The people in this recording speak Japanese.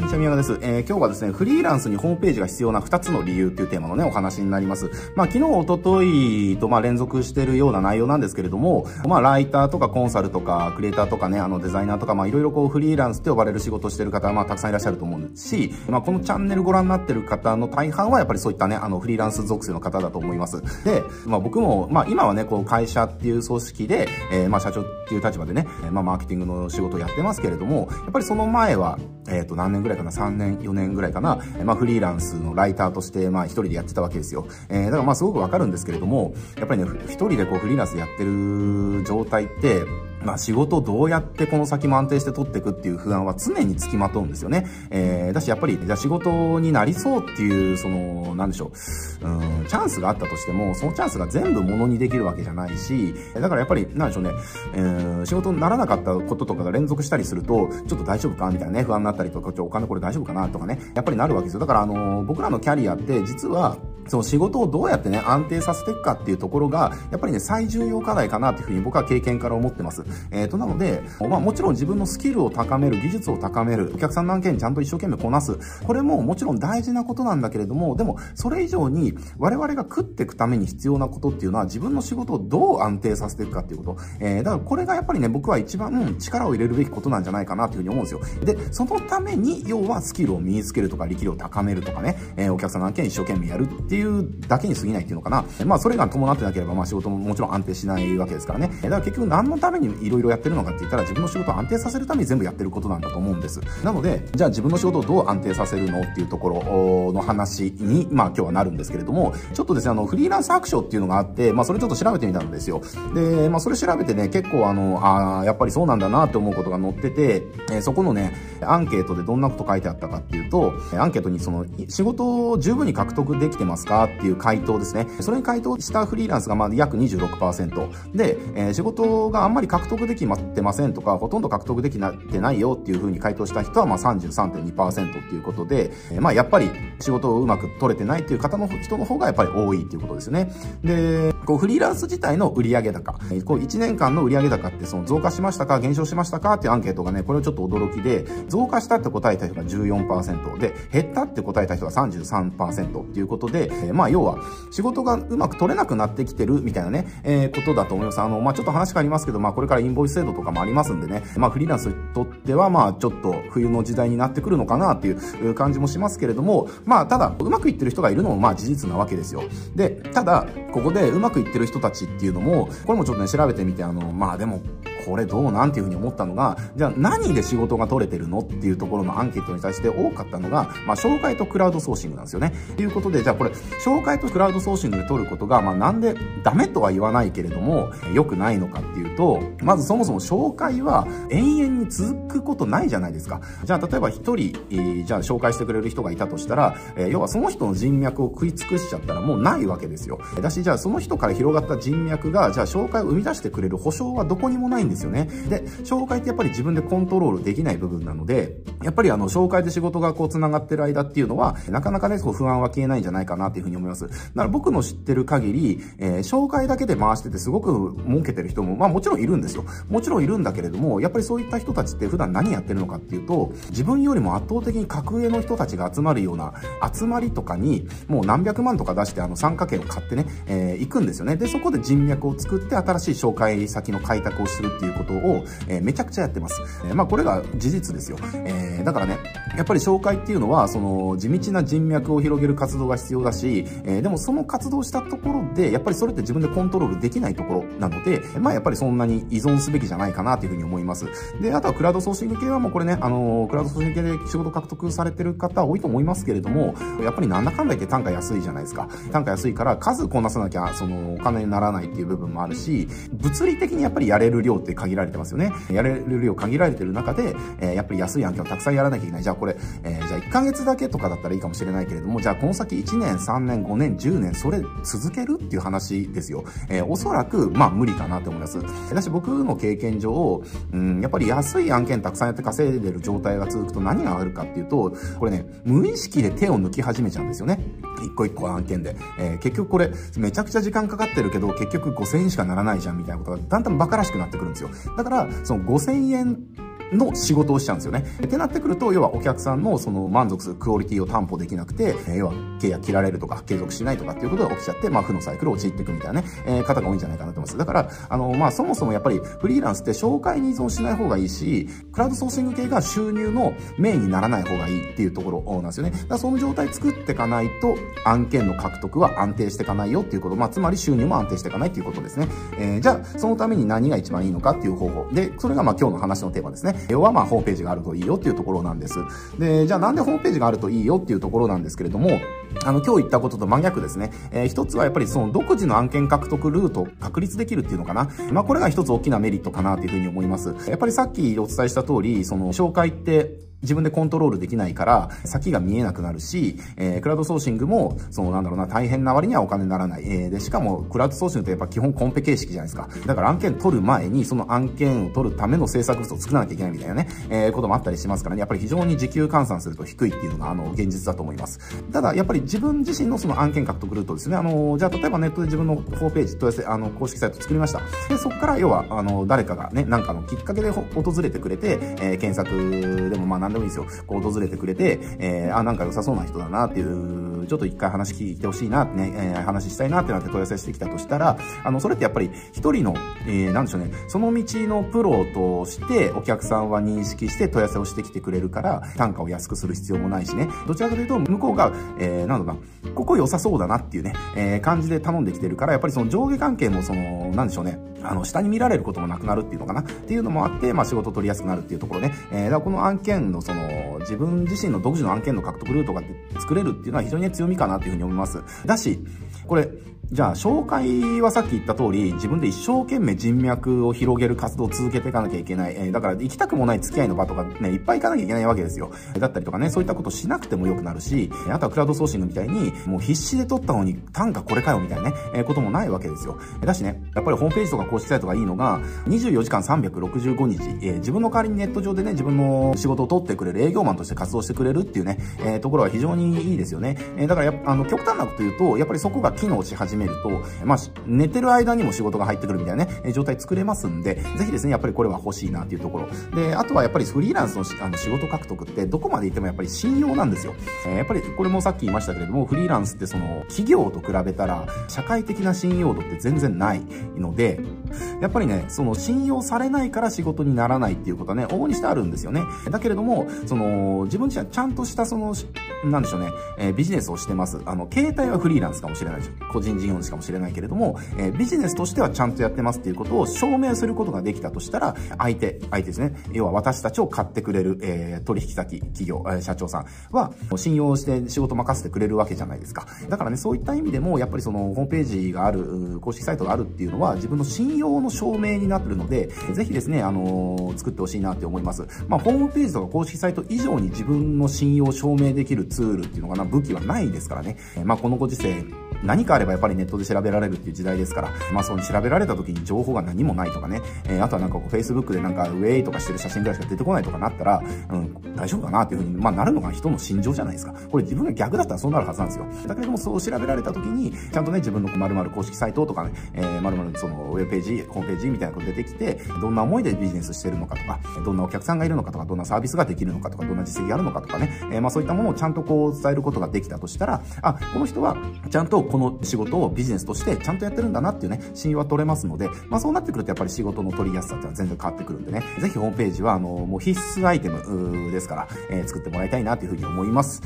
こんにちは、宮川です。えー、今日はですね、フリーランスにホームページが必要な2つの理由っていうテーマのね、お話になります。まあ、昨日、おとといと、まあ、連続してるような内容なんですけれども、まあ、ライターとかコンサルとか、クリエイターとかね、あの、デザイナーとか、まあ、いろいろこう、フリーランスって呼ばれる仕事してる方、まあ、たくさんいらっしゃると思うし、まあ、このチャンネルご覧になってる方の大半は、やっぱりそういったね、あの、フリーランス属性の方だと思います。で、まあ、僕も、まあ、今はね、こう、会社っていう組織で、えー、まあ、社長っていう立場でね、まあ、マーケティングの仕事をやってますけれども、やっぱりその前は、えっ、ー、と、何年ぐらいかな、3年、4年ぐらいかな、まあ、フリーランスのライターとして、まあ、一人でやってたわけですよ。えー、だからまあ、すごくわかるんですけれども、やっぱりね、一人でこう、フリーランスやってる状態って、まあ仕事をどうやってこの先も安定して取っていくっていう不安は常につきまとうんですよね。えー、だしやっぱり、じゃあ仕事になりそうっていう、その、なんでしょう、うん、チャンスがあったとしても、そのチャンスが全部ものにできるわけじゃないし、だからやっぱり、なんでしょうね、えー、仕事にならなかったこととかが連続したりすると、ちょっと大丈夫かみたいなね、不安になったりとか、ちょお金これ大丈夫かなとかね、やっぱりなるわけですよ。だからあの、僕らのキャリアって実は、その仕事をどうやってね、安定させていくかっていうところが、やっぱりね、最重要課題かなっていうふうに僕は経験から思ってます。えっ、ー、と、なので、まあもちろん自分のスキルを高める、技術を高める、お客さんの案件ちゃんと一生懸命こなす。これももちろん大事なことなんだけれども、でも、それ以上に我々が食っていくために必要なことっていうのは、自分の仕事をどう安定させていくかっていうこと。えー、だからこれがやっぱりね、僕は一番力を入れるべきことなんじゃないかなっていうふうに思うんですよ。で、そのために、要はスキルを身につけるとか、力量を高めるとかね、えー、お客さんの案件一生懸命やるっていういうだけに過ぎないっていうのかな。まあ、それが伴ってなければ、まあ、仕事ももちろん安定しないわけですからね。だから結局何のために色々やってるのかって言ったら、自分の仕事を安定させるために全部やってることなんだと思うんです。なので、じゃあ自分の仕事をどう安定させるのっていうところの話に、まあ、今日はなるんですけれども、ちょっとですね、あの、フリーランス白書っていうのがあって、まあ、それちょっと調べてみたんですよ。で、まあ、それ調べてね、結構あの、ああ、やっぱりそうなんだなって思うことが載ってて、えー、そこのね、アンケートでどんなこと書いてあったかっていうと、アンケートにその、仕事を十分に獲得できてますかっていう回答ですね。それに回答したフリーランスがまあ約26%。で、えー、仕事があんまり獲得できまってませんとか、ほとんど獲得できてないよっていうふうに回答した人はまあ33.2%っていうことで、えー、まあやっぱり仕事をうまく取れてないっていう方の人の方がやっぱり多いっていうことですね。で、こうフリーランス自体の売上高、こう1年間の売上高ってその増加しましたか減少しましたかっていうアンケートがね、これをちょっと驚きで、増加したって答えた人が14%で、減ったって答えた人が33%っていうことで、えー、まあ要は仕事がうまく取れなくなってきてるみたいなね、えー、ことだと思います。あの、まあちょっと話変わりますけど、まあこれからインボイス制度とかもありますんでね、まあフリーランスにとってはまあちょっと冬の時代になってくるのかなっていう感じもしますけれども、まあただ、うまくいってる人がいるのもまあ事実なわけですよ。で、ただ、ここでうまくいってる人たちっていうのも、これもちょっとね、調べてみて、あの、まあでも、これどうなんていうふうに思ったのが、じゃあ何で仕事が取れてるのっていうところのアンケートに対して多かったのが、まあ、紹介とクラウドソーシングなんですよね。ということで、じゃあこれ、紹介とクラウドソーシングで取ることが、まあ、なんでダメとは言わないけれども、良くないのかっていうと、まずそもそも紹介は永遠に続くことないじゃないですか。じゃあ例えば一人、えー、じゃあ紹介してくれる人がいたとしたら、えー、要はその人の人脈を食い尽くしちゃったらもうないわけですよ。だし、じゃあその人から広がった人脈が、じゃあ紹介を生み出してくれる保証はどこにもないんんですよね。で、紹介ってやっぱり自分でコントロールできない部分なので、やっぱりあの、紹介で仕事がこう繋がってる間っていうのは、なかなかね、こう不安は消えないんじゃないかなっていうふうに思います。だから僕の知ってる限り、えー、紹介だけで回しててすごく儲けてる人も、まあもちろんいるんですよ。もちろんいるんだけれども、やっぱりそういった人たちって普段何やってるのかっていうと、自分よりも圧倒的に格上の人たちが集まるような集まりとかに、もう何百万とか出してあの参加券を買ってね、えー、行くんですよね。で、そこで人脈を作って新しい紹介先の開拓をするっていうことを、えー、めちゃくちゃやってます。えー、まあこれが事実ですよ。えー、だからね、やっぱり紹介っていうのは、その地道な人脈を広げる活動が必要だし、えー、でもその活動したところで、やっぱりそれって自分でコントロールできないところなので、まあやっぱりそんなに依存すべきじゃないかなというふうに思います。で、あとはクラウドソーシング系はもうこれね、あのクラウドソーシング系で仕事獲得されてる方多いと思いますけれども、やっぱりなんだかんだ言って単価安いじゃないですか。単価安いから数こなさなきゃ、そのお金にならないっていう部分もあるし、物理的にやっぱりやれる量って限られてますよね。やれる量限られてる中で、えー、やっぱり安い案件をたくさんやらなきゃいけない。じゃあこれ、えー、じゃあ1ヶ月だけとかだったらいいかもしれないけれども、じゃあこの先1年、3年、5年、10年、それ続けるっていう話ですよ。えー、おそらく、まあ無理かなと思います。だし僕の経験上、うん、やっぱり安い案件たくさんやって稼いでる状態が続くと何があるかっていうと、これね、無意識で手を抜き始めちゃうんですよね。一個一個案件で。えー、結局これ、めちゃくちゃ時間かかってるけど、結局5000円しかならないじゃんみたいなことがだんだん馬鹿らしくなってくるんですよ。だから、その5000円の仕事をしちゃうんですよね。ってなってくると、要はお客さんのその満足するクオリティを担保できなくて、要は契約切られるとか継続しないとかっていうことが起きちゃって、まあ負のサイクルを陥っていくみたいなね、えー、方が多いんじゃないかなと思います。だから、あの、まあそもそもやっぱりフリーランスって紹介に依存しない方がいいし、クラウドソーシング系が収入のメインにならない方がいいっていうところなんですよね。だからその状態作っていかないと案件の獲得は安定していかないよっていうこと。まあつまり収入も安定していかないっていうことですね。えー、じゃあそのために何が一番いいのかっていう方法。で、それがまあ今日の話のテーマですね。要はまあホームページがあるといいよっていうところなんです。で、じゃあなんでホームページがあるといいよっていうところなんですけれども、あの今日言ったことと真逆ですね。えー、一つはやっぱりその独自の案件獲得ルート確立できるっていうのかな。まあこれが一つ大きなメリットかなというふうに思います。やっぱりさっきお伝えした通り、その紹介って自分でコントロールできないから、先が見えなくなるし、えー、クラウドソーシングも、そのなんだろうな、大変な割にはお金にならない。えー、で、しかも、クラウドソーシングってやっぱ基本コンペ形式じゃないですか。だから案件取る前に、その案件を取るための制作物を作らなきゃいけないみたいなね、えー、こともあったりしますからね、やっぱり非常に時給換算すると低いっていうのが、あの、現実だと思います。ただ、やっぱり自分自身のその案件獲得ルートですね。あの、じゃあ、例えばネットで自分のホームページ、問い合わせ、あの、公式サイト作りました。で、そこから、要は、あの、誰かがね、なんかのきっかけで訪れてくれて、えー、検索でもまあ何でもいいですよ。こう訪れてくれて、えー、あ、なんか良さそうな人だなっていう、ちょっと一回話聞いてほしいなね、えー、話したいなってなって問い合わせしてきたとしたら、あの、それってやっぱり一人の、えー、なんでしょうね、その道のプロとしてお客さんは認識して問い合わせをしてきてくれるから、単価を安くする必要もないしね、どちらかというと、向こうが、えー、なんだな、ここ良さそうだなっていうね、えー、感じで頼んできてるから、やっぱりその上下関係もその、なんでしょうね、あの、下に見られることもなくなるっていうのかなっていうのもあって、まあ仕事取りやすくなるっていうところね。えー、だからこの案件のその、自分自身の独自の案件の獲得ルートが作れるっていうのは非常に強みかなっていうふうに思います。だし、これ、じゃあ、紹介はさっき言った通り、自分で一生懸命人脈を広げる活動を続けていかなきゃいけない。えー、だから、行きたくもない付き合いの場とかね、いっぱい行かなきゃいけないわけですよ。だったりとかね、そういったことしなくてもよくなるし、あとはクラウドソーシングみたいに、もう必死で取ったのに単価これかよみたいなね、えー、こともないわけですよ。だしね、やっぱりホームページとか公式サイトがいいのが、24時間365日、えー、自分の代わりにネット上でね、自分の仕事を取ってくれる営業マンとして活動してくれるっていうね、えー、ところは非常にいいですよね。えー、だからやあの、極端なこと言うと、やっぱりそこが機能し始めめると、まあ、寝てる間にも仕事が入ってくるみたいなね、状態作れますんで、ぜひですね、やっぱりこれは欲しいなっていうところ。で、あとはやっぱりフリーランスのあの仕事獲得ってどこまで行ってもやっぱり信用なんですよ。えー、やっぱりこれもさっき言いましたけれども、フリーランスってその企業と比べたら社会的な信用度って全然ないので、やっぱりね、その信用されないから仕事にならないっていうことはね、往々にしてあるんですよね。だけれども、その、自分自身はちゃんとしたその、なんでしょうね、えー、ビジネスをしてます。あの、携帯はフリーランスかもしれないし、個人事業主かもしれないけれども、えー、ビジネスとしてはちゃんとやってますっていうことを証明することができたとしたら、相手、相手ですね。要は私たちを買ってくれる、えー、取引先、企業、えー、社長さんは、信用して仕事任せてくれるわけじゃないですか。だからね、そういった意味でも、やっぱりその、ホームページがある、公式サイトがあるっていうのは、自分の信用の証明になってるので、ぜひですね、あのー、作ってほしいなって思います。まあ、ホームページとか公式サイト以上に自分の信用を証明できるツールっていうのかな、武器はないですからね。まあ、このご時世、何かあればやっぱりネットで調べられるっていう時代ですから、まあその調べられた時に情報が何もないとかね、えー、あとはなんかこう Facebook でなんかウェイとかしてる写真ぐらいしか出てこないとかなったら、うん、大丈夫かなっていうふうに、まあなるのが人の心情じゃないですか。これ自分が逆だったらそうなるはずなんですよ。だけれどもそう調べられた時に、ちゃんとね、自分の〇〇公式サイトとかね、えー、〇〇そのウェブページ、ホームページみたいなこと出てきて、どんな思いでビジネスしてるのかとか、どんなお客さんがいるのかとか、どんなサービスができるのかとか、どんな実績あるのかとかね、えー、まあそういったものをちゃんとこう伝えることができたとしたら、あ、この人はちゃんとこの仕事をビジネスとしてちゃんとやってるんだなっていうね、信用は取れますので、まあそうなってくるとやっぱり仕事の取りやすさっていうのは全然変わってくるんでね、ぜひホームページはあの、もう必須アイテムですから、えー、作ってもらいたいなというふうに思います。